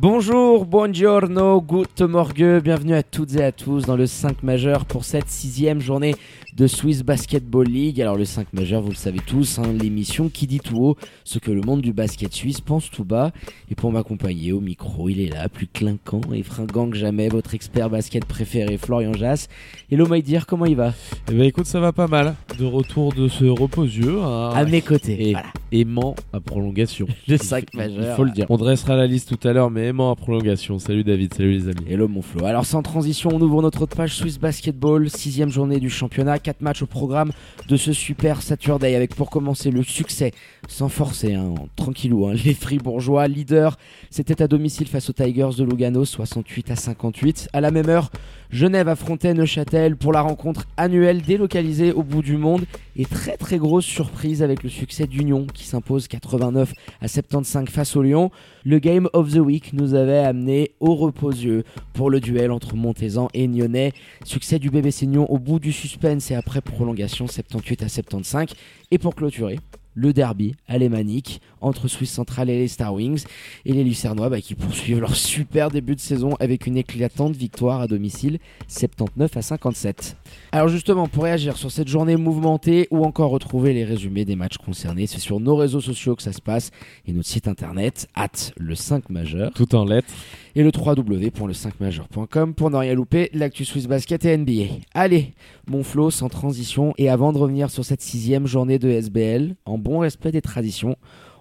Bonjour, buongiorno, good morgue, bienvenue à toutes et à tous dans le 5 majeur pour cette sixième journée de Swiss Basketball League. Alors le 5 majeur, vous le savez tous, hein, l'émission qui dit tout haut ce que le monde du basket suisse pense tout bas. Et pour m'accompagner au micro, il est là, plus clinquant et fringant que jamais, votre expert basket préféré, Florian Jass. Hello my dear, comment il va? Eh ben écoute, ça va pas mal. De retour de ce reposieux. hein. À mes côtés, Et voilà. Aimant à prolongation. Le Il 5 faut- majeur. Il faut le dire. On dressera la liste tout à l'heure, mais aimant à prolongation. Salut David, salut les amis. Hello mon Flo. Alors sans transition, on ouvre notre autre page Swiss Basketball, sixième journée du championnat, quatre matchs au programme de ce super Saturday avec pour commencer le succès, sans forcer, hein, tranquillou, hein, les Fribourgeois, leaders, c'était à domicile face aux Tigers de Lugano, 68 à 58. À la même heure, Genève affrontait Neuchâtel pour la rencontre annuelle délocalisée au bout du monde et très très grosse surprise avec le succès d'Union qui s'impose 89 à 75 face au Lyon. Le Game of the Week nous avait amené au reposieux pour le duel entre Montezan et Nyonnais. Succès du bébé Seignon au bout du suspense et après prolongation 78 à 75. Et pour clôturer, le derby alémanique entre Swiss Central et les Star Wings et les Lucernois bah, qui poursuivent leur super début de saison avec une éclatante victoire à domicile 79 à 57. Alors justement pour réagir sur cette journée mouvementée ou encore retrouver les résumés des matchs concernés, c'est sur nos réseaux sociaux que ça se passe et notre site internet at le 5 majeur Tout en lettres. et le www.le5majeur.com pour ne rien louper l'actu Swiss Basket et NBA. Allez, mon flow sans transition et avant de revenir sur cette sixième journée de SBL, en bon respect des traditions,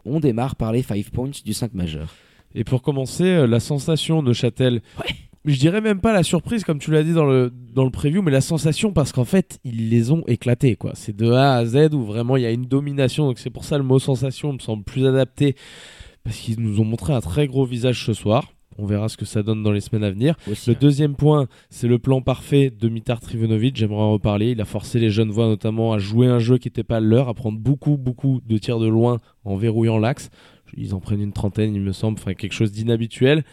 on démarre par les 5 points du 5 majeur. Et pour commencer, euh, la sensation de Châtel. Je dirais même pas la surprise, comme tu l'as dit dans le, dans le preview, mais la sensation parce qu'en fait, ils les ont éclatés. quoi. C'est de A à Z où vraiment il y a une domination. Donc c'est pour ça le mot sensation me semble plus adapté. Parce qu'ils nous ont montré un très gros visage ce soir. On verra ce que ça donne dans les semaines à venir. Aussi, Le hein. deuxième point, c'est le plan parfait de Mitar Trivunovic. J'aimerais en reparler. Il a forcé les jeunes voix notamment à jouer un jeu qui n'était pas leur, à prendre beaucoup, beaucoup de tirs de loin en verrouillant l'axe. Ils en prennent une trentaine, il me semble, enfin quelque chose d'inhabituel.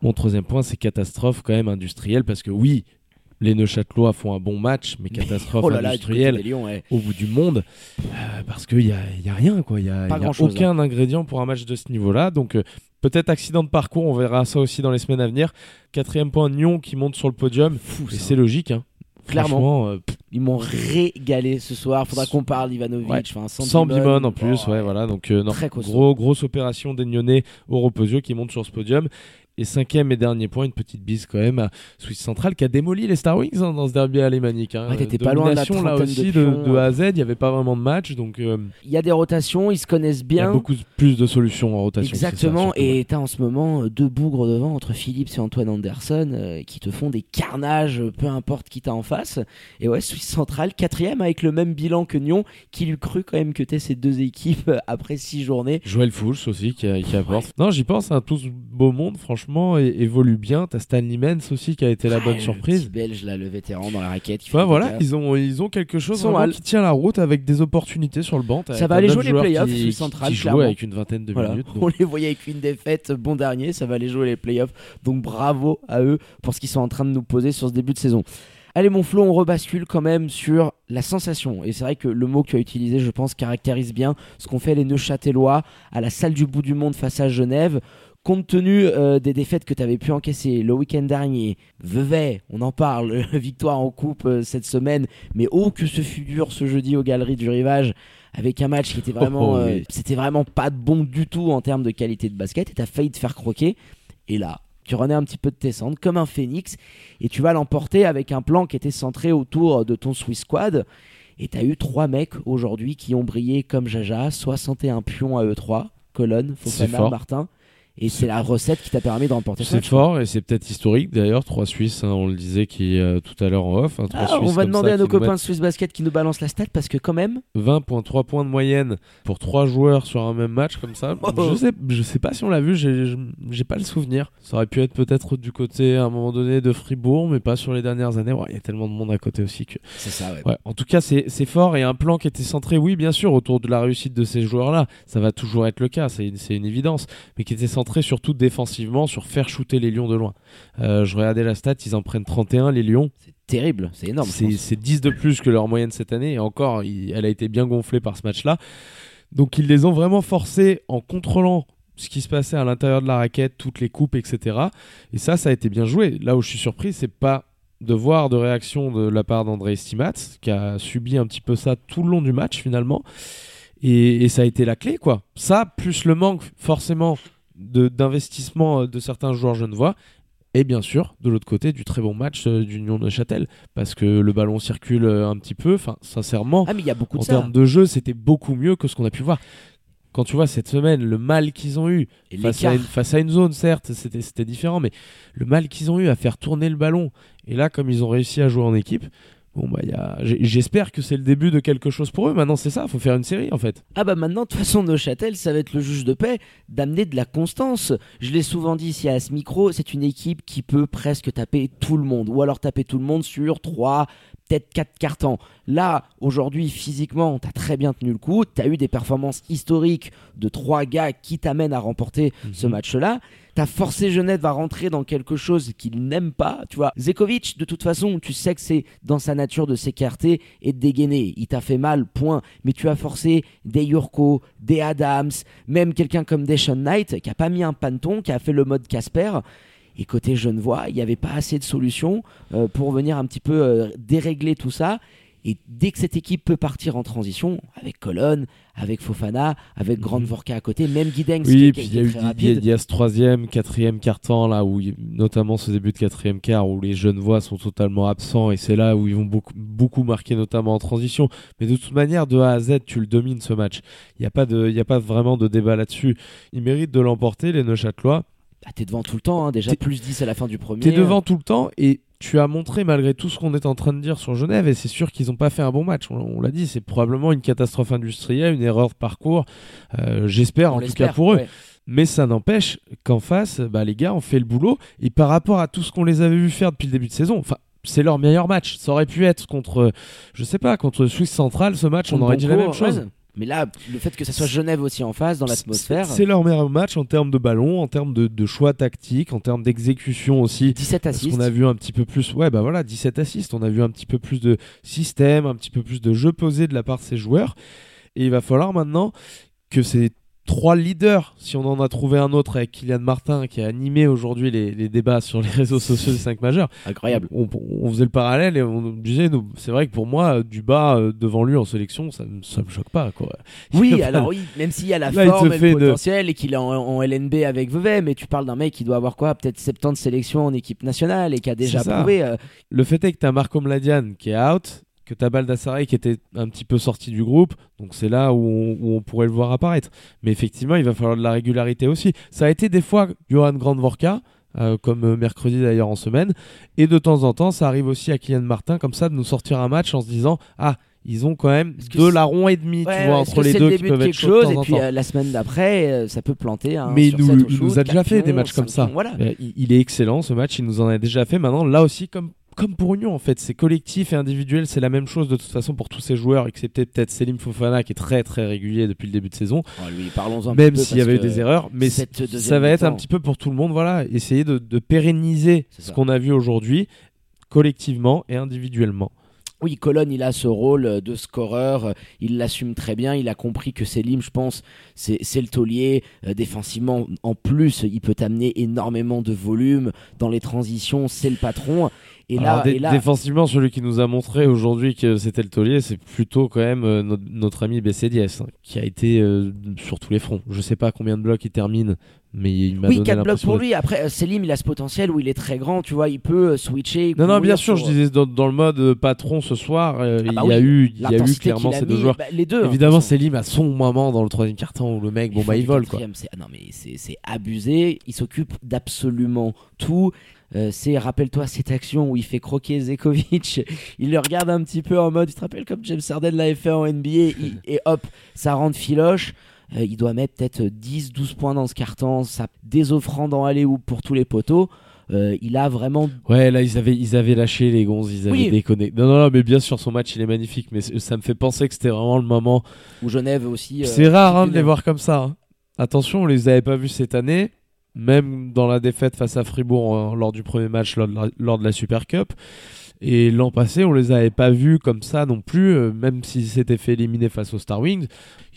Mon troisième point, c'est catastrophe quand même industrielle parce que oui, les Neuchâtelois font un bon match, mais catastrophe Oh là là, industrielle ouais. au bout du monde euh, parce qu'il n'y a, y a rien quoi il y a, y a hein. aucun ingrédient pour un match de ce niveau là donc euh, peut-être accident de parcours on verra ça aussi dans les semaines à venir quatrième point Nyon qui monte sur le podium Fou, et c'est logique hein. Clairement. Euh, Ils m'ont régalé ce soir. Faudra qu'on parle. Ouais. enfin, sans, sans Bimon. En plus Oh, ouais voilà donc euh, non, grosse opération des Nyonnais au Reposio qui monte sur ce podium et cinquième et dernier point, une petite bise quand même à Swiss Central qui a démoli les Star Wings hein, dans ce derby alémanique. Hein. Ouais, t'étais pas loin de la là aussi de, pions. de A à Z, il n'y avait pas vraiment de match, donc euh, Il y a des rotations, ils se connaissent il y a bien. beaucoup plus de solutions en rotation. ça, Exactement, ouais. et t'as en ce moment euh, deux bougres devant entre Phillips et Antoine Anderson euh, qui te font des carnages, peu importe qui t'as en face. Et ouais, Suisse Central, quatrième avec le même bilan que Nyon, qui lui cru quand même que t'es ces deux équipes après six journées. Joël Fouls aussi qui, qui apporte. Non, j'y pense, hein, tout ce beau monde, franchement, évolue bien. T'as Stanley Mens aussi qui a été la Ouais, bonne le surprise. petit Belge là, le vétéran dans la raquette. voilà, ils ont, ils ont quelque chose qui tient la route avec des opportunités sur le banc. Ça va aller jouer les playoffs, qui, clairement. avec une vingtaine de minutes. On les voyait avec une défaite, bon dernier, ça va aller jouer les playoffs. Donc bravo à eux pour ce qu'ils sont en train de nous poser sur ce début de saison. Allez mon Flo, on rebascule quand même sur la sensation. Et c'est vrai que le mot que tu as utilisé, je pense, caractérise bien ce qu'ont fait les Neuchâtelois à la salle du bout du monde face à Genève. Compte tenu euh, des défaites que tu avais pu encaisser le week-end dernier, Vevey, on en parle, victoire en coupe euh, cette semaine, mais oh que ce fut dur ce jeudi aux Galeries du Rivage, avec un match qui était vraiment, Oh, euh, oui. c'était vraiment pas bon du tout en termes de qualité de basket, et t'as failli te faire croquer, et là, tu renais un petit peu de tes cendres comme un phénix, et tu vas l'emporter avec un plan qui était centré autour de ton Swiss Squad. Et t'as eu trois mecs aujourd'hui qui ont brillé comme Jaja, 61 pions à eux3, Colonne, C'est Fofana. Martin. Et c'est la recette qui t'a permis de remporter ce C'est fort et c'est peut-être historique d'ailleurs. Trois Suisses, hein, on le disait qui euh, tout à l'heure en off. hein, Ah, on va demander ça à nos copains de Swiss Basket qui nous balancent la stat parce que quand même, 20.3 points de moyenne pour trois joueurs sur un même match comme ça. Oh. Je sais, je sais pas si on l'a vu, j'ai pas le souvenir. Ça aurait pu être peut-être du côté à un moment donné de Fribourg, mais pas sur les dernières années. Ouais, Il y a tellement de monde à côté aussi que. c'est ça. Ouais. Ouais, en tout cas, c'est fort et un plan qui était centré, oui, bien sûr, autour de la réussite de ces joueurs-là. Ça va toujours être le cas, c'est une, c'est une évidence, mais qui était centré surtout défensivement sur faire shooter les Lions de loin. Euh, je regardais la stat, ils en prennent 31, les Lions. C'est terrible, c'est énorme. C'est pense. c'est 10 de plus que leur moyenne cette année, et encore, il- elle a été bien gonflée par ce match-là. Donc ils les ont vraiment forcés en contrôlant ce qui se passait à l'intérieur de la raquette, toutes les coupes, etc. Et ça, ça a été bien joué. Là où je suis surpris, c'est pas de voir de réaction de la part d'André Stimat, qui a subi un petit peu ça tout le long du match finalement. Et, et ça a été la clé, quoi. Ça, plus le manque forcément d'investissement euh, de certains joueurs genevois. Et bien sûr, de l'autre côté, du très bon match euh, d'Union de Châtel. Parce que le ballon circule euh, un petit peu. Enfin, sincèrement, Ah mais y a beaucoup en termes de jeu, c'était beaucoup mieux que ce qu'on a pu voir. Quand tu vois cette semaine, le mal qu'ils ont eu Et face à, une, face à une zone, certes, c'était c'était différent, mais le mal qu'ils ont eu à faire tourner le ballon, et là, comme ils ont réussi à jouer en équipe, bon, bah, y a- j'espère que c'est le début de quelque chose pour eux. Maintenant, c'est ça, faut faire une série en fait. Ah bah maintenant, de toute façon, Neuchâtel, ça va être le juge de paix d'amener de la constance. Je l'ai souvent dit ici à ce micro, c'est une équipe qui peut presque taper tout le monde, ou alors taper tout le monde sur 3, peut-être 4 cartons. Là, aujourd'hui, physiquement, t'as très bien tenu le coup, t'as eu des performances historiques de trois gars qui t'amènent à remporter ce match-là. T'as forcé Genève à rentrer dans quelque chose qu'il n'aime pas, tu vois. Zekovic, de toute façon, tu sais que c'est dans sa nature de s'écarter et de dégainer. Il t'a fait mal, point. Mais tu as forcé des Yurko, des Adams, même quelqu'un comme Deshaun Knight, qui a pas mis un panton, qui a fait le mode Casper. Et côté Genevois, il n'y avait pas assez de solutions euh, pour venir un petit peu euh, dérégler tout ça. Et dès que cette équipe peut partir en transition, avec Colonne, avec Fofana, avec Grande Vorka à côté, même Guidengs qui, Oui, qui il y, y a- ce troisième, quatrième quart-temps, là, où notamment ce début de quatrième quart, où les jeunes voix sont totalement absents, et c'est là où ils vont beaucoup, beaucoup marquer, notamment en transition. Mais de toute manière, de A à Z, tu le domines ce match. Il n'y a, pas de- il y a pas vraiment de débat là-dessus. Ils méritent de l'emporter, les Neuchâtelois. Ah, t'es devant tout le temps, hein, déjà plus 10 à la fin du premier. T'es devant tout le temps, et tu as montré, malgré tout ce qu'on est en train de dire sur Genève, et c'est sûr qu'ils n'ont pas fait un bon match. On, on l'a dit, c'est probablement une catastrophe industrielle, une erreur de parcours. Euh, J'espère, en tout cas pour eux. ouais. Mais ça n'empêche qu'en face, bah, les gars ont fait le boulot. Et par rapport à tout ce qu'on les avait vu faire depuis le début de saison, enfin, c'est leur meilleur match. Ça aurait pu être contre, je sais pas, contre Swiss Central, ce match, on aurait dit la même chose. ouais. Mais là, le fait que ça soit Genève aussi en face, dans l'atmosphère, C'est leur meilleur match en termes de ballon, en termes de, de choix tactiques, en termes d'exécution aussi. 17 Parce assists. qu'on a vu un petit peu plus, ouais, bah voilà, 17 assists. On a vu un petit peu plus de système, un petit peu plus de jeu posé de la part de ces joueurs. Et il va falloir maintenant que ces trois leaders, si on en a trouvé un autre avec Kylian Martin qui a animé aujourd'hui les, les débats sur les réseaux sociaux des 5 majeurs, Incroyable. on, on faisait le parallèle et on disait, c'est vrai que pour moi, du bas euh, devant lui en sélection, ça, ça me choque pas. Quoi. Oui, alors oui, même s'il y a la Là, forme et le de- potentiel et qu'il est en, en LNB avec Vevey, mais tu parles d'un mec qui doit avoir quoi Peut-être 70 sélections en équipe nationale et qui a déjà prouvé. euh, Le fait est que tu as Marco Mladian qui est out, que tu as Baldassare qui était un petit peu sorti du groupe, donc c'est là où on, où on pourrait le voir apparaître. Mais effectivement, il va falloir de la régularité aussi. Ça a été des fois Johan Grandvorka, euh, comme euh, mercredi d'ailleurs en semaine, et de temps en temps, ça arrive aussi à Kylian Martin, comme ça, de nous sortir un match en se disant Ah, ils ont quand même deux larrons et demi, ouais, tu vois, entre les deux le qui de peuvent être quelque de chose temps et puis euh, la semaine d'après, euh, ça peut planter. hein, Mais il, nous, nous a déjà fait des matchs comme ça. Voilà. Il, il est excellent ce match, il nous en a déjà fait. Maintenant, là aussi, comme, comme pour Union, en fait, c'est collectif et individuel, c'est la même chose de toute façon pour tous ces joueurs, excepté peut-être Selim Fofana qui est très très régulier depuis le début de saison, Oh, lui, parlons-en un même s'il y avait eu des erreurs. Mais ça va être un petit peu pour tout le monde, voilà, essayer de, de pérenniser ce qu'on a vu aujourd'hui, collectivement et individuellement. Oui, Colonne, il a ce rôle de scoreur, il l'assume très bien, il a compris que Selim, je pense, c'est c'est le taulier. euh, défensivement, en plus, il peut amener énormément de volume. Dans les transitions, c'est le patron. Et là, Alors, dé- et là défensivement, celui qui nous a montré aujourd'hui que c'était le taulier, c'est plutôt quand même euh, notre, notre ami BCDS, hein, qui a été euh, sur tous les fronts. Je sais pas combien de blocs il termine, mais il m'a Oui, donné 4 blocs pour lui. Après, euh, Selim, il a ce potentiel où il est très grand, tu vois, il peut switcher. Non, non, bien sûr, je disais dans, dans le mode patron ce soir, euh, Ah bah il y a oui, eu, il y a eu clairement a ces deux mis, joueurs. bah, les deux. hein, Évidemment. Selim a son moment dans le troisième quart-temps où le mec, bon bah il vole quoi. ah non, mais c'est abusé. Il s'occupe d'absolument tout. Euh, c'est, rappelle-toi cette action où il fait croquer Zekovic. Il le regarde un petit peu en mode, tu te rappelles comme James Harden l'avait fait en NBA il- et hop, ça rentre filoche. Euh, il doit mettre peut-être 10-12 points dans ce carton, ça désoffrant en aller ou pour tous les poteaux. Euh, il a vraiment Ouais, là ils avaient, ils avaient lâché les gonzes, ils avaient Oui. déconné. Non, non, non, mais bien sûr, son match il est magnifique, mais ça me fait penser que c'était vraiment le moment. où Genève aussi. euh, C'est rare hein, de les voir comme ça. hein. Attention, on les avait pas vus cette année, même dans la défaite face à Fribourg euh, lors du premier match lors de la, lors de la Super Cup. Et l'an passé, on les avait pas vus comme ça non plus, euh, même s'ils s'étaient fait éliminer face aux Star Wings.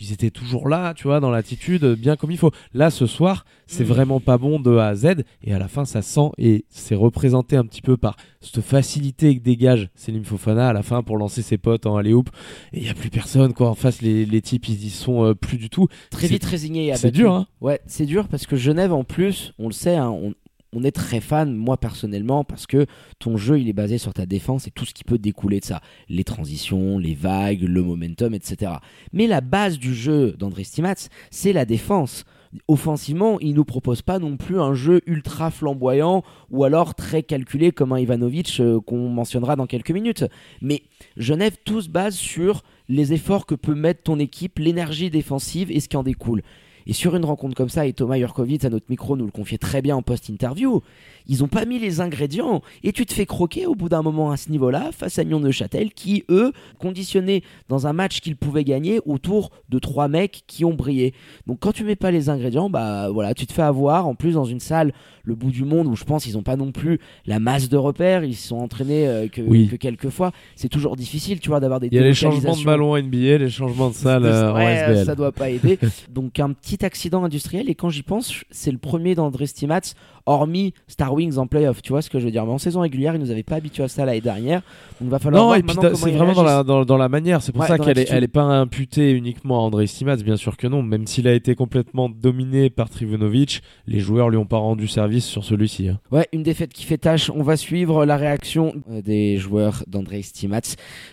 Ils étaient toujours là, tu vois, dans l'attitude, euh, bien comme il faut. Là, ce soir, c'est Mm. vraiment pas bon de A à Z. Et à la fin, ça sent et c'est représenté un petit peu par cette facilité que dégage Selim Fofana à la fin pour lancer ses potes en alley-oop. Et il y a plus personne, quoi. En face, les, les types, ils y sont euh, plus du tout. Très vite résigné. et C'est dur, hein. Ouais, c'est dur parce que Genève, en plus, on le sait, hein, on, on est très fan, moi personnellement, parce que ton jeu, il est basé sur ta défense et tout ce qui peut découler de ça. Les transitions, les vagues, le momentum, etc. Mais la base du jeu d'André Stimats, c'est la défense. Offensivement, il nous propose pas non plus un jeu ultra flamboyant ou alors très calculé comme un Ivanovic euh, qu'on mentionnera dans quelques minutes. Mais Genève, tout se base sur les efforts que peut mettre ton équipe, l'énergie défensive et ce qui en découle. Et sur une rencontre comme ça, et Thomas Jurkovic à notre micro nous le confiait très bien en post-interview, ils ont pas mis les ingrédients et tu te fais croquer au bout d'un moment à ce niveau-là face à Nyon de Châtel qui, eux, conditionnés dans un match qu'ils pouvaient gagner autour de trois mecs qui ont brillé. Donc quand tu mets pas les ingrédients, bah voilà, tu te fais avoir. En plus, dans une salle, le bout du monde où je pense ils ont pas non plus la masse de repères, ils se sont entraînés euh, que, Oui. que quelques fois. C'est toujours difficile, tu vois, d'avoir des Il y a les changements de ballon NBA, les changements de salle euh, en Ouais, SBL. ça doit pas aider. Donc un petit accident industriel et quand j'y pense, c'est le premier d'André Stimats, hormis Star Wings en playoff. Tu vois ce que je veux dire? Mais en saison régulière, il nous avait pas habitué à ça l'année dernière. Donc va falloir Non, voir et puis c'est il vraiment dans la, dans, dans la manière. C'est pour Ouais, ça qu'elle est, elle est pas imputée uniquement à André Stimats, bien sûr que non. Même s'il a été complètement dominé par Trivunovic, les joueurs lui ont pas rendu service sur celui-ci. hein. Ouais, une défaite qui fait tâche. On va suivre la réaction euh, des joueurs d'André Stimats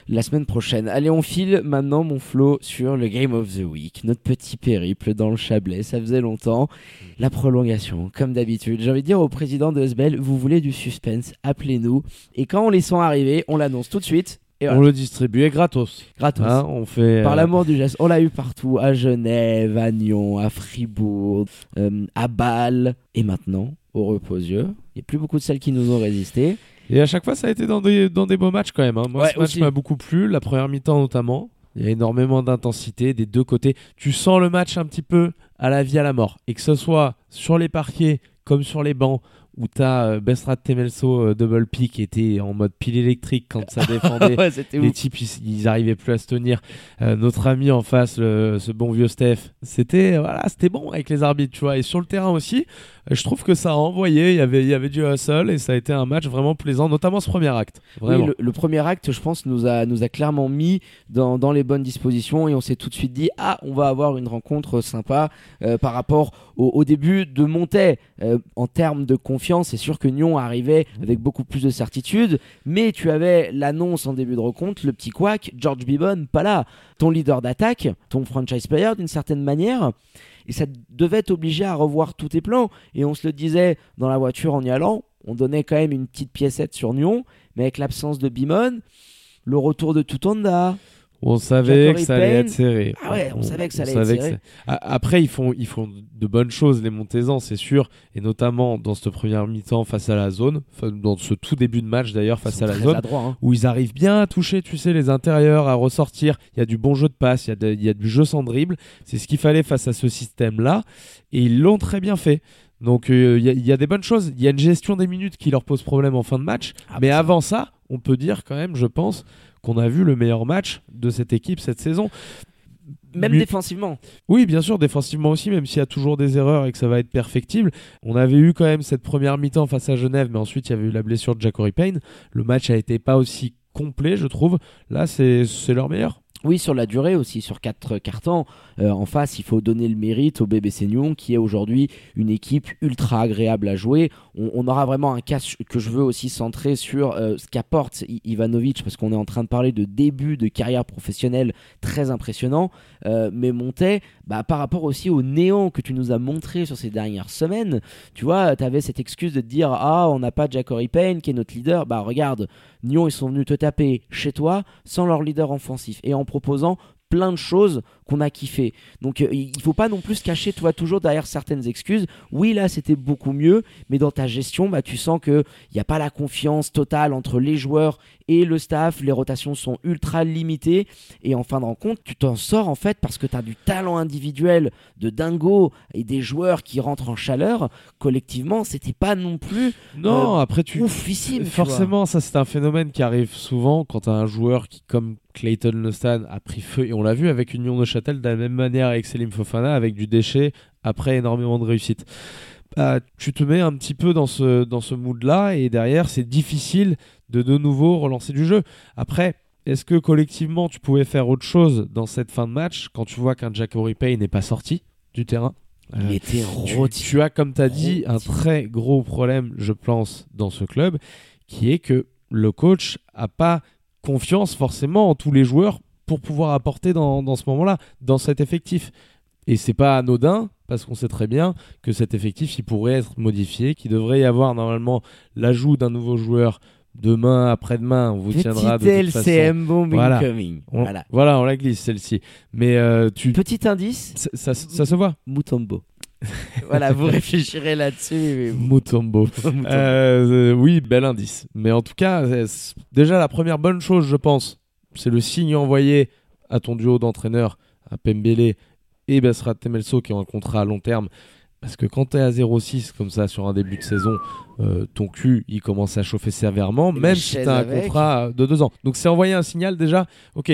la semaine prochaine. Allez, on file maintenant, mon Flo, sur le Game of the Week. Notre petit périple dans le Chablais. Ça faisait longtemps. La prolongation, comme d'habitude. J'ai envie dire au président de SBL, vous voulez du suspense, appelez-nous. Et quand on les sent arriver, on l'annonce tout de suite. Et On le distribuait gratos. gratos. Hein, on fait. Par euh, l'amour du geste. On l'a eu partout, à Genève, à Nyon, à Fribourg, euh, à Bâle, et maintenant, au Reposieux. Il n'y a plus beaucoup de celles qui nous ont résisté. Et à chaque fois, ça a été dans des, dans des beaux matchs quand même. hein. Moi, Ouais, ce match m'a beaucoup plu, la première mi-temps notamment. Il y a énormément d'intensité des deux côtés. Tu sens le match un petit peu à la vie, à la mort. Et que ce soit sur les parquets comme sur les bancs, où tu as Bestrat Temelso euh, double pick qui était en mode pile électrique quand ça défendait. ouais, Les ouf. types, ils, ils arrivaient plus à se tenir. Euh, notre ami en face, le- ce bon vieux Steph, c'était voilà, c'était bon avec les arbitres, tu vois. Et sur le terrain aussi, euh, je trouve que ça a envoyé. Il y avait, il y avait du hustle et ça a été un match vraiment plaisant, notamment ce premier acte. Vraiment. Oui, le, le premier acte, je pense, nous a, nous a clairement mis dans, dans les bonnes dispositions et on s'est tout de suite dit ah, on va avoir une rencontre sympa euh, par rapport au, au début de Euh, en termes de confiance. C'est sûr que Nyon arrivait avec beaucoup plus de certitude, mais tu avais l'annonce en début de rencontre, le petit couac, George Bibon, pas là, ton leader d'attaque, ton franchise player d'une certaine manière. Et ça devait t'obliger à revoir tous tes plans. Et on se le disait dans la voiture en y allant, on donnait quand même une petite piécette sur Nyon, mais avec l'absence de Bimon, le retour de Tutonda. On savait que ça allait être serré. Ah ouais, on savait que ça allait être serré. Après, ils font, ils font de bonnes choses, les Montezans, c'est sûr. Et notamment dans cette première mi-temps face à la zone, dans ce tout début de match d'ailleurs face à la zone. adroit, hein. où ils arrivent bien à toucher, tu sais, les intérieurs, à ressortir. Il y a du bon jeu de passe, il y a, de- il y a du jeu sans dribble. C'est ce qu'il fallait face à ce système-là. Et ils l'ont très bien fait. Donc euh, il y, a- il y a des bonnes choses. Il y a une gestion des minutes qui leur pose problème en fin de match. Ah, mais bah, ça- avant ça, on peut dire quand même, je pense, qu'on a vu le meilleur match de cette équipe cette saison. Même défensivement. oui, bien sûr, défensivement aussi, même s'il y a toujours des erreurs et que ça va être perfectible. On avait eu quand même cette première mi-temps face à Genève, mais ensuite il y avait eu la blessure de Jackory Payne. Le match a été pas aussi complet, je trouve. Là, c'est leur meilleur. Oui, sur la durée aussi, sur quatre cartons. Euh, en face, il faut donner le mérite au BBC Nyon, qui est aujourd'hui une équipe ultra agréable à jouer. On, aura vraiment un cas que je veux aussi centrer sur euh, ce qu'apporte Ivanovic, parce qu'on est en train de parler de début de carrière professionnelle très impressionnant. Euh, mais Montet, bah, par rapport aussi au néant que tu nous as montré sur ces dernières semaines, tu vois, tu avais cette excuse de te dire Ah, on n'a pas Jacory Payne qui est notre leader. Bah, regarde, Nyon, ils sont venus te taper chez toi sans leur leader offensif et en proposant plein de choses qu'on a kiffé. Donc euh, il faut pas non plus se cacher, toi, toujours derrière certaines excuses. Oui, là, c'était beaucoup mieux, mais dans ta gestion, bah, tu sens qu'il n'y a pas la confiance totale entre les joueurs et le staff. Les rotations sont ultra limitées. Et en fin de rencontre, tu t'en sors en fait parce que tu as du talent individuel de dingo et des joueurs qui rentrent en chaleur. Collectivement, c'était pas non plus. Non, euh, après, tu. Oufissime, Forcément, ça, c'est un phénomène qui arrive souvent quand tu as un joueur qui, comme Clayton Nostan a pris feu et on l'a vu avec Union de Châtel de la même manière avec Selim Fofana avec du déchet après énormément de réussite. Bah, tu te mets un petit peu dans ce, dans ce mood là et derrière c'est difficile de de nouveau relancer du jeu. Après, est-ce que collectivement tu pouvais faire autre chose dans cette fin de match quand tu vois qu'un Jack Pay n'est pas sorti du terrain? Il euh, était tu, tu, as, comme tu as dit, un très gros problème, je pense, dans ce club, qui est que le coach a pas confiance forcément en tous les joueurs pour pouvoir apporter dans, dans ce moment-là, dans cet effectif. Et c'est pas anodin parce qu'on sait très bien que cet effectif il pourrait être modifié, qu'il devrait y avoir normalement l'ajout d'un nouveau joueur demain, après-demain, on vous tiendra de toute façon. voilà. On, voilà. voilà, on la glisse celle-ci. Mais euh, tu petit indice, ça, ça, se voit. Mutombo. voilà, vous réfléchirez là-dessus. Mutombo. Euh, oui, bel indice. Mais en tout cas, déjà la première bonne chose, je pense, c'est le signe envoyé à ton duo d'entraîneurs, à Pembele et Bessrat Temelso qui ont un contrat à long terme. Parce que quand tu es à 0,6 comme ça sur un début de saison, euh, ton cul il commence à chauffer sévèrement, même si tu as un contrat de deux ans. Donc c'est envoyer un signal déjà, ok,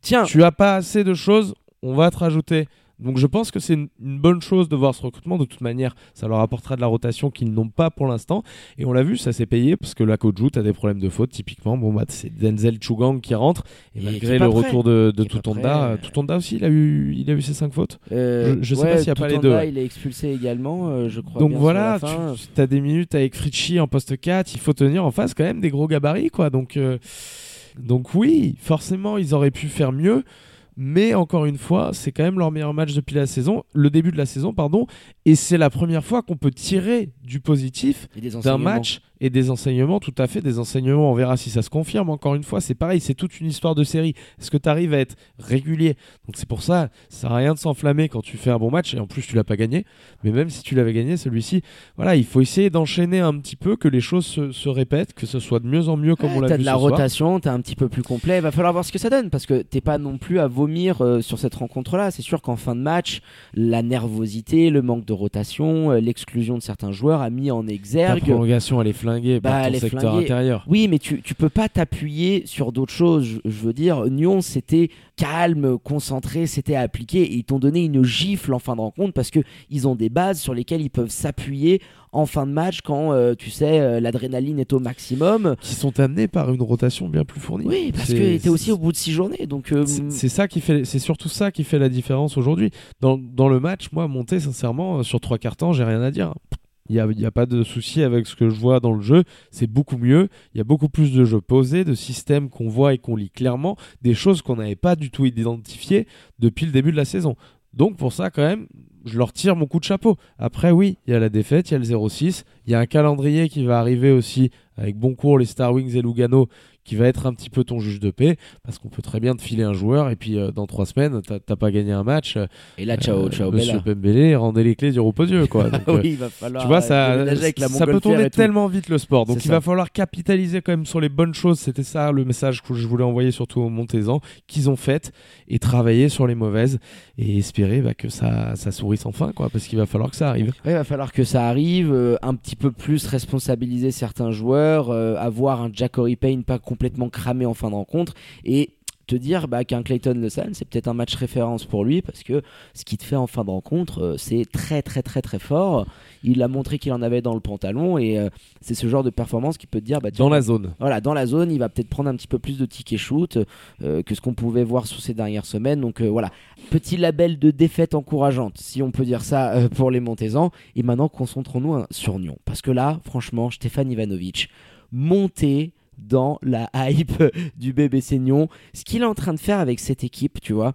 tiens, tu as pas assez de choses, on va te rajouter donc je pense que c'est une, bonne chose de voir ce recrutement. De toute manière, ça leur apportera de la rotation qu'ils n'ont pas pour l'instant. Et on l'a vu, ça s'est payé parce que la tu a des problèmes de faute. Typiquement, bon, bah, c'est Denzel Chugang qui rentre. Et, malgré le retour de, de Tutonda, Tutonda aussi, il a eu, il a eu ses cinq fautes. Euh, je, sais pas s'il n'y a pas les deux. Il est expulsé également, euh, je crois. Donc voilà, tu as des minutes avec Fritchi en poste 4. Il faut tenir en face quand même des gros gabarits, quoi. Donc, euh, donc oui, forcément, ils auraient pu faire mieux. Mais encore une fois, c'est quand même leur meilleur match depuis la saison, le début de la saison, pardon. Et c'est la première fois qu'on peut tirer du positif d'un match et des enseignements, tout à fait, des enseignements. On verra si ça se confirme. Encore une fois, c'est pareil, c'est toute une histoire de série. Est-ce que tu arrives à être régulier? Donc c'est pour ça, ça à rien de s'enflammer quand tu fais un bon match et en plus tu l'as pas gagné. Mais même si tu l'avais gagné, celui-ci, voilà, il faut essayer d'enchaîner un petit peu, que les choses se, répètent, que ce soit de mieux en mieux comme on l'a vu. T'as de la rotation, t'es un petit peu plus complet. Il va falloir voir ce que ça donne parce que t'es pas non plus à vomir euh, sur cette rencontre-là. C'est sûr qu'en fin de match, la nervosité, le manque de rotation, euh, l'exclusion de certains joueurs a mis en exergue. La prolongation, elle est flinguée par bah, ton secteur intérieur. Oui, mais tu, tu peux pas t'appuyer sur d'autres choses. Je, veux dire, Nyon, c'était calme, concentré, c'était appliqué et ils t'ont donné une gifle en fin de rencontre parce que ils ont des bases sur lesquelles ils peuvent s'appuyer en fin de match quand euh, tu sais euh, l'adrénaline est au maximum. Qui sont amenés par une rotation bien plus fournie. Oui, parce que était aussi au bout de six journées, donc. Euh, c'est ça qui fait, c'est surtout ça qui fait la différence aujourd'hui. Dans, dans, le match, moi, monter sincèrement sur trois quarts temps, j'ai rien à dire. Il n'y a, a, pas de souci avec ce que je vois dans le jeu. C'est beaucoup mieux. Il y a beaucoup plus de jeux posés, de systèmes qu'on voit et qu'on lit clairement, des choses qu'on n'avait pas du tout identifiées depuis le début de la saison. Donc pour ça, quand même, je leur tire mon coup de chapeau. Après, oui, il y a la défaite, il y a le 0-6. Il y a un calendrier qui va arriver aussi avec Boncourt, les Star Wings et Lugano qui va être un petit peu ton juge de paix parce qu'on peut très bien te filer un joueur et puis euh, dans trois semaines t'as pas gagné un match et là ciao ciao euh, Monsieur Pembele rendez les clés du reposieux quoi. Oui, il va falloir tu vois ça ça peut tourner tellement vite le sport. Donc il va falloir capitaliser quand même sur les bonnes choses. C'était ça le message que je voulais envoyer surtout aux Montezans qu'ils ont fait et travailler sur les mauvaises et espérer bah, que ça ça sourisse enfin quoi parce qu'il va falloir que ça arrive. Il va falloir que ça arrive euh, un petit peu plus responsabiliser certains joueurs avoir un Jacory Payne pas complètement cramé en fin de rencontre. Et te dire bah, qu'un Clayton LeSan, c'est peut-être un match référence pour lui parce que ce qu'il te fait en fin de rencontre, euh, c'est très très très très fort. Il a montré qu'il en avait dans le pantalon et euh, c'est ce genre de performance qui peut te dire bah, Dans la zone. voilà, dans la zone, il va peut-être prendre un petit peu plus de tickets shoot euh, que ce qu'on pouvait voir sur ces dernières semaines. Donc euh, voilà, petit label de défaite encourageante, si on peut dire ça pour les Montezans. Et maintenant, concentrons-nous hein, sur Nyon. Parce que là, franchement, Stéphane Ivanovic, monté dans la hype du BBC Nyon. Ce qu'il est en train de faire avec cette équipe, tu vois,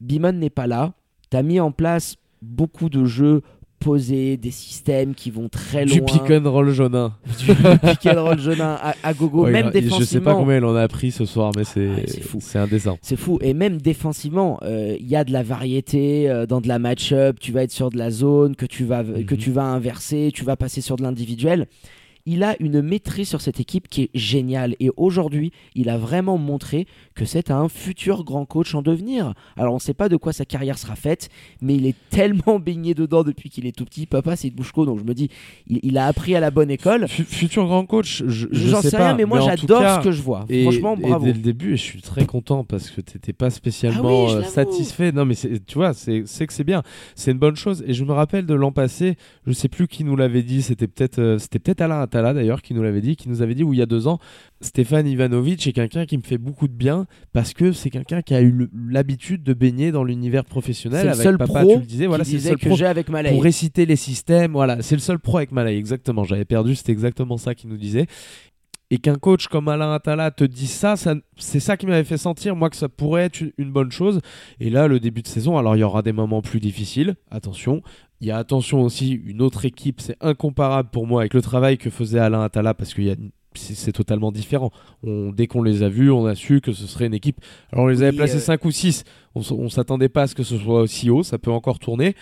Bimon n'est pas là. T'as mis en place beaucoup de jeux posés, des systèmes qui vont très loin. Du pick and roll jaunin. du pick and roll jaunin à, à gogo, Ouais, même il a- Je sais défensivement. pas combien il en a appris ce soir, mais c'est Ah, fou. c'est indécent. C'est fou. Et même défensivement, euh, il y a de la variété euh, dans de la match-up. Tu vas être sur de la zone que tu vas, que Mhm. tu vas inverser. Tu vas passer sur de l'individuel. Il a une maîtrise sur cette équipe qui est géniale. Et aujourd'hui, il a vraiment montré que c'est un futur grand coach en devenir. Alors, on ne sait pas de quoi sa carrière sera faite, mais il est tellement baigné dedans depuis qu'il est tout petit. Papa, c'est de Bouchko, donc je me dis, il, il a appris à la bonne école. Fu- Futur grand coach, je, je J'en sais sais pas, rien, mais moi, j'adore ce que je vois. Et, Franchement, et bravo. dès le début, et je suis très content parce que t'étais pas Ah spécialement oui, euh, satisfait. Non, mais tu vois, c'est que c'est bien, c'est une bonne chose. Et je me rappelle de l'an passé, je sais plus qui nous l'avait dit. C'était peut-être, euh, c'était peut-être Alain D'ailleurs qui nous l'avait dit, qui nous avait dit où il y a deux ans, Stéphane Ivanovic est quelqu'un qui me fait beaucoup de bien parce que c'est quelqu'un qui a eu l'habitude de baigner dans l'univers professionnel. C'est le avec seul papa, pro tu le disais, voilà, c'est le seul que pro j'ai avec Malay. pour réciter les systèmes. Voilà, c'est le seul pro avec Malay, exactement. J'avais perdu, c'était exactement ça qu'il nous disait. Et qu'un coach comme Alain Attala te dise ça, ça c'est ça qui m'avait fait sentir, moi, que ça pourrait être une, une bonne chose. Et là, le début de saison, alors il y aura des moments plus difficiles, attention. Il y a attention aussi, une autre équipe, c'est incomparable pour moi avec le travail que faisait Alain Attala, parce qu'il y a c'est totalement différent. On, dès qu'on les a vus, on a su que ce serait une équipe. Alors on les avait Oui, placés euh, 5 ou 6. On, on s'attendait pas à ce que ce soit aussi haut. Ça peut encore tourner.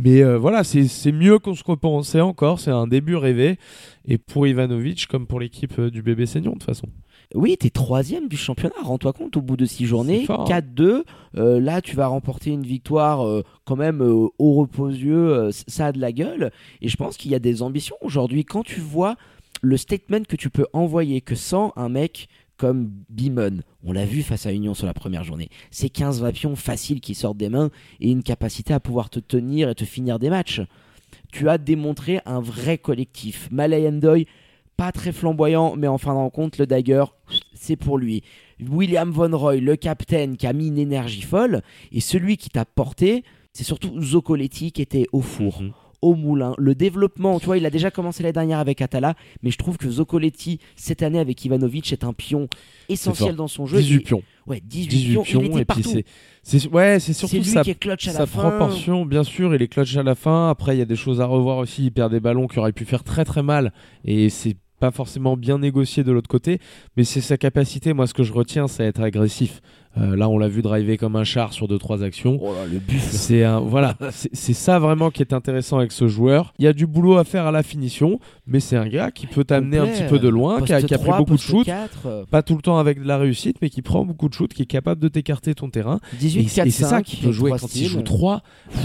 Mais euh, voilà, c'est mieux qu'on se repensait encore. C'est un début rêvé. Et pour Ivanovic, comme pour l'équipe euh, du bébé Seignon, de toute façon. Oui, t'es troisième du championnat. Rends-toi compte, au bout de six journées, C'est fort, hein. 4-2. euh, là, tu vas remporter une victoire euh, quand même euh, au repos-yeux. c- ça a de la gueule. Et je pense qu'il y a des ambitions aujourd'hui. Quand tu vois le statement que tu peux envoyer, que sans un mec comme Bimon, on l'a vu face à Union sur la première journée, c'est 15 vapions faciles qui sortent des mains et une capacité à pouvoir te tenir et te finir des matchs. Tu as démontré un vrai collectif. Malay Endoy, pas très flamboyant, mais en fin de rencontre, le dagger, c'est pour lui. William Von Roy, le capitaine, qui a mis une énergie folle, et celui qui t'a porté, c'est surtout Zoccoletti qui était au four, Mhm. Au moulin. Le développement, tu vois, il a déjà commencé l'année dernière avec Atala, mais je trouve que Zoccoletti, cette année avec Ivanovic, est un pion essentiel dans son jeu. 18 Et- pions. Ouais, 18, 18 pions, pions. il était et puis partout. c'est. c'est- Ouais, c'est surtout lui ça. qui est clutch à sa la fin. proportion, bien sûr, il est clutch à la fin. Après, il y a des choses à revoir aussi. Il perd des ballons qui auraient pu faire très très mal. Et c'est pas forcément bien négocié de l'autre côté. Mais c'est sa capacité. Moi, ce que je retiens, c'est être agressif. Euh, là, on l'a vu driver comme un char sur 2-3 actions. Oh là, le buffle. C'est un voilà, c'est ça vraiment qui est intéressant avec ce joueur. Il y a du boulot à faire à la finition, mais c'est un gars qui peut t'amener un petit peu de loin, qui a, Poste qui a pris 3, beaucoup de shoots, 4, pas tout le temps avec de la réussite, mais qui prend beaucoup de shoots, qui est capable de t'écarter ton terrain. 18, Et, 4, et c'est ça 5, qui peut jouer trois quand il joue 3.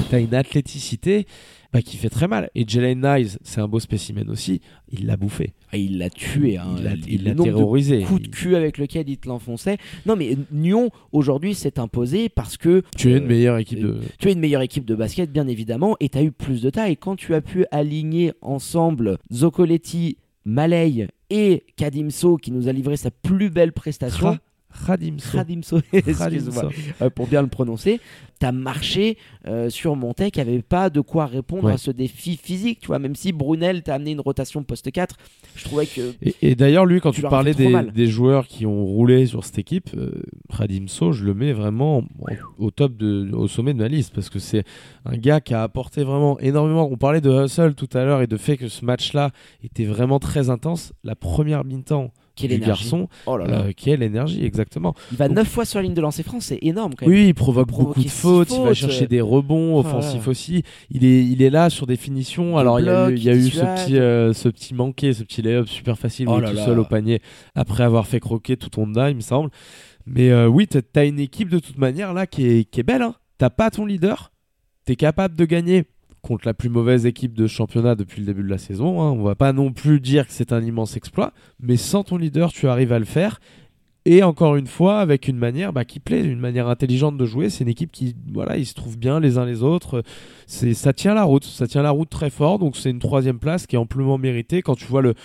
T'as une athléticité bah, qui fait très mal. Et Jalen Nice, c'est un beau spécimen aussi. Il l'a bouffé. Ah, il l'a tué. hein. il l'a- de terrorisé. coups de cul avec lequel il te l'enfonçait. Non, mais Nyon, aujourd'hui, s'est imposé parce que Tu es une euh, meilleure équipe de. tu es une meilleure équipe de basket, bien évidemment, et tu as eu plus de taille. Quand tu as pu aligner ensemble Zoccoletti, Malay et Kadimso, qui nous a livré sa plus belle prestation. Radimso. Kadimso, excuse-moi, euh, pour bien le prononcer, tu as marché euh, sur Montaigne qui avait pas de quoi répondre Ouais. à ce défi physique, tu vois, même si Brunel t'a amené une rotation poste 4, je trouvais que Et, et d'ailleurs, lui, quand Tu parlais des, joueurs qui ont roulé sur cette équipe, euh, Radimso, je le mets vraiment au top, de, au sommet de ma liste parce que c'est un gars qui a apporté vraiment énormément. On parlait de hustle tout à l'heure et de fait que ce match-là était vraiment très intense. La première mi-temps quelle du énergie. garçon, Oh là là. euh, quelle énergie, exactement. Il va donc- 9 fois sur la ligne de lancer France, c'est énorme quand même. Oui, il provoque beaucoup de fautes, il va chercher euh. des rebonds là offensifs aussi. Il est, il est là sur des finitions. Alors il y a eu, blocs, il y a il eu ce petit, euh, ce petit manqué, ce petit lay-up super facile, Oh tout là. seul au panier après avoir fait croquer tout Honda, il me semble. Mais euh, oui, t'as- t'as une équipe de toute manière là qui est, qui est belle. Hein. T'as pas ton leader, t'es capable de gagner contre la plus mauvaise équipe de championnat depuis le début de la saison. Hein. On va pas non plus dire que c'est un immense exploit, mais sans ton leader, tu arrives à le faire. Et encore une fois avec une manière bah, qui plaît, une manière intelligente de jouer. C'est une équipe qui, voilà, ils se trouvent bien les uns les autres. C'est, ça tient la route, ça tient la route très fort. Donc c'est une troisième place qui est amplement méritée. Quand tu vois le,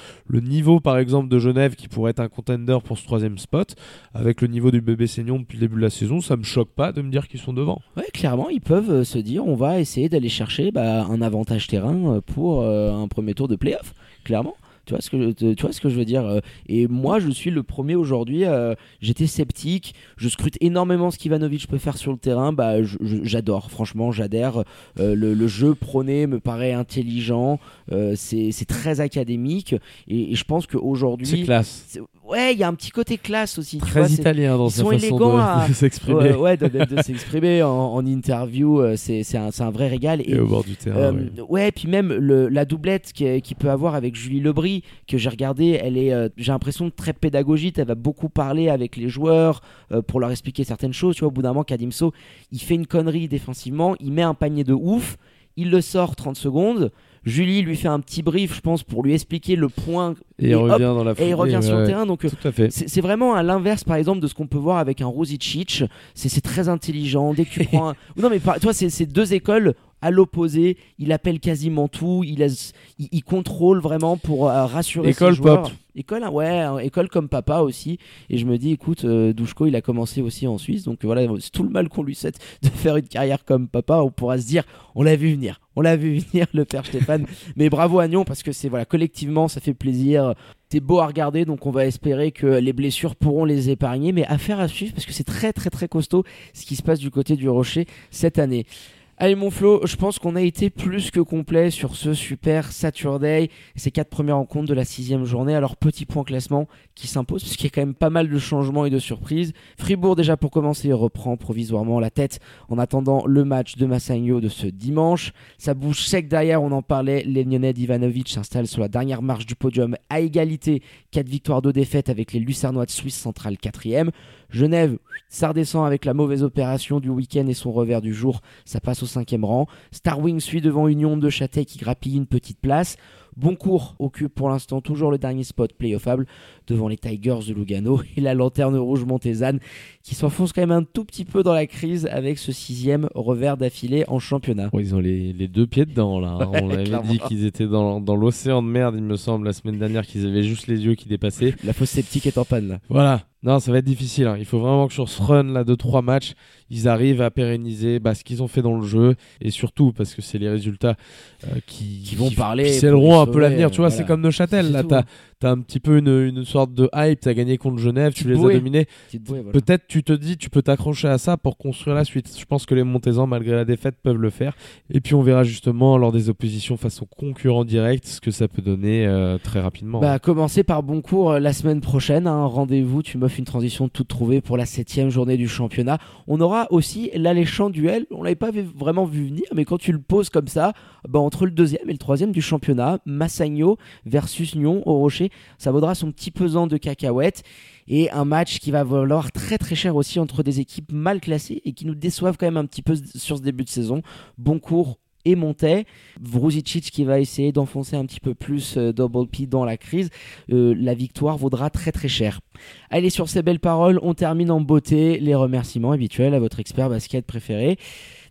niveau, par exemple, de Genève qui pourrait être un contender pour ce troisième spot, avec le niveau du bébé Seignon depuis le début de la saison, ça me choque pas de me dire qu'ils sont devant. Ouais, clairement, ils peuvent euh, se dire, on va essayer d'aller chercher bah, un avantage terrain euh, pour euh, un premier tour de playoff. Clairement. Tu vois ce que je, tu vois ce que je veux dire euh, Et moi, je suis le premier aujourd'hui. euh, J'étais sceptique. Je scrute énormément ce qu'Ivanovic peut faire sur le terrain. Bah, j'adore. Franchement, j'adhère. Euh, le, le jeu prôné me paraît intelligent. Euh, c'est c'est très académique. Et, et je pense C'est qu'aujourd'hui, classe. Ouais, il y a un petit côté classe aussi. tu Très vois, italien dans ils sa sont façon élégants de, à- de s'exprimer. Ouais, de, s'exprimer en, en interview, euh, c'est c'est un, c'est un vrai régal. Et au bord du terrain. Euh, ouais. ouais, puis même le- la doublette qu'il qui peut avoir avec Julie Lebris, que j'ai regardé, elle est, euh, j'ai l'impression très pédagogique. Elle va beaucoup parler avec les joueurs euh, pour leur expliquer certaines choses. Tu vois, au bout d'un moment, Kadimso, il fait une connerie défensivement, il met un panier de ouf, il le sort 30 secondes. Julie lui fait un petit brief, je pense, pour lui expliquer le point. Et, il hop, revient dans la et il revient sur le terrain. Donc, c'est vraiment à l'inverse, par exemple, de ce qu'on peut voir avec un Rosicic. C'est très intelligent. Dès que tu prends un... Non, mais par- toi, c'est deux écoles à l'opposé. Il appelle quasiment tout. Il, laisse- il, il contrôle vraiment pour euh, rassurer École ses joueurs. pop. École, hein, ouais, hein, école comme papa aussi. Et je me dis, écoute, euh, Douchko, il a commencé aussi en Suisse. Donc voilà, c'est tout le mal qu'on lui souhaite de faire une carrière comme papa. On pourra se dire, on l'a vu venir. On l'a vu venir, le père Stéphane. mais bravo à Nyon parce que c'est voilà, collectivement, ça fait plaisir. C'est beau à regarder, donc on va espérer que les blessures pourront les épargner. Mais affaire à suivre parce que c'est très très très costaud ce qui se passe du côté du Rocher cette année. Allez mon Flo, je pense qu'on a été plus que complet sur ce super Saturday, ces quatre premières rencontres de la sixième journée. Alors petit point classement qui s'impose, puisqu'il y a quand même pas mal de changements et de surprises. Fribourg déjà pour commencer reprend provisoirement la tête en attendant le match de Massagno de ce dimanche. Ça bouge sec derrière, on en parlait, les Lyonnais d'Ivanovic sur la dernière marche du podium à égalité, 4 victoires, 2 défaites avec les Lucernois de Suisse centrale 4ème. Genève, ça redescend avec la mauvaise opération du week-end et son revers du jour, ça passe au cinquième rang. Starwing suit devant Union de Châteil qui grappille une petite place. Boncourt occupe pour l'instant toujours le dernier spot playoffable devant les Tigers de Lugano et la lanterne rouge montésane qui s'enfonce quand même un tout petit peu dans la crise avec ce sixième revers d'affilée en championnat. Ils ont les, les deux pieds dedans là. Ouais, On avait clairement. dit qu'ils étaient dans, dans l'océan de merde, il me semble, la semaine dernière, qu'ils avaient juste les yeux qui dépassaient. La fausse sceptique est en panne là. Voilà. Non, ça va être difficile. hein. Il faut vraiment que sur ce run là de trois matchs, ils arrivent à pérenniser bah, ce qu'ils ont fait dans le jeu et surtout parce que c'est les résultats euh, qui, Qui vont parler qui scelleront les un peu l'avenir. Tu vois, voilà. c'est comme Neuchâtel. Là. T'as as un petit peu une, une sorte de hype. T'as gagné contre Genève, tu les bouée. as dominés. Voilà. Peut-être tu te dis, tu peux t'accrocher à ça pour construire la suite. Je pense que les Montezans, malgré la défaite, peuvent le faire. Et puis on verra justement lors des oppositions face aux concurrents directs ce que ça peut donner euh, très rapidement. Bah, commencer par Boncourt euh, la semaine prochaine. hein. Rendez-vous, tu m'offres une transition toute trouvée pour la septième journée du championnat. On aura aussi l'alléchant duel. On l'avait pas vraiment vu venir, mais quand tu le poses comme ça, bah, entre le deuxième et le troisième du championnat, Massagno versus Nyon au Rocher, ça vaudra son petit pesant de cacahuètes. Et un match qui va valoir très très cher aussi entre des équipes mal classées et qui nous déçoivent quand même un petit peu sur ce début de saison. Boncourt et Montais. Vruzicic qui va essayer d'enfoncer un petit peu plus euh, Double P dans la crise. Euh, la victoire vaudra très très cher. Allez, sur ces belles paroles, on termine en beauté les remerciements habituels à votre expert basket préféré.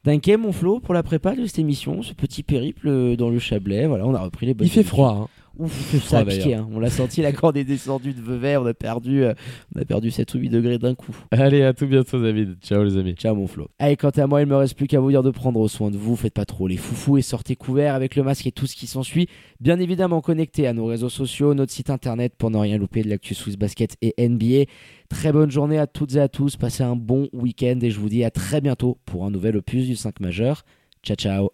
Duncan, mon Flo, pour la prépa de cette émission, ce petit périple euh, dans le Chablais. Voilà, on a repris les bonnes il fait froid. hein. Ouf, ça a piqué. hein. On l'a senti, la corde est descendue de Vevey. On a perdu, euh, on a perdu 7 ou 8 degrés d'un coup. Allez, à tout bientôt, David. Ciao, les amis. Ciao mon Flo. Allez, quant à moi, il me reste plus qu'à vous dire de prendre soin de vous. Faites pas trop les foufous et sortez couverts avec le masque et tout ce qui s'ensuit. Bien évidemment, connectez à nos réseaux sociaux, notre site internet pour ne rien louper de l'actu Swiss Basket et NBA. Très bonne journée à toutes et à tous. Passez un bon week-end et je vous dis à très bientôt pour un nouvel opus du 5 majeur. Ciao, ciao.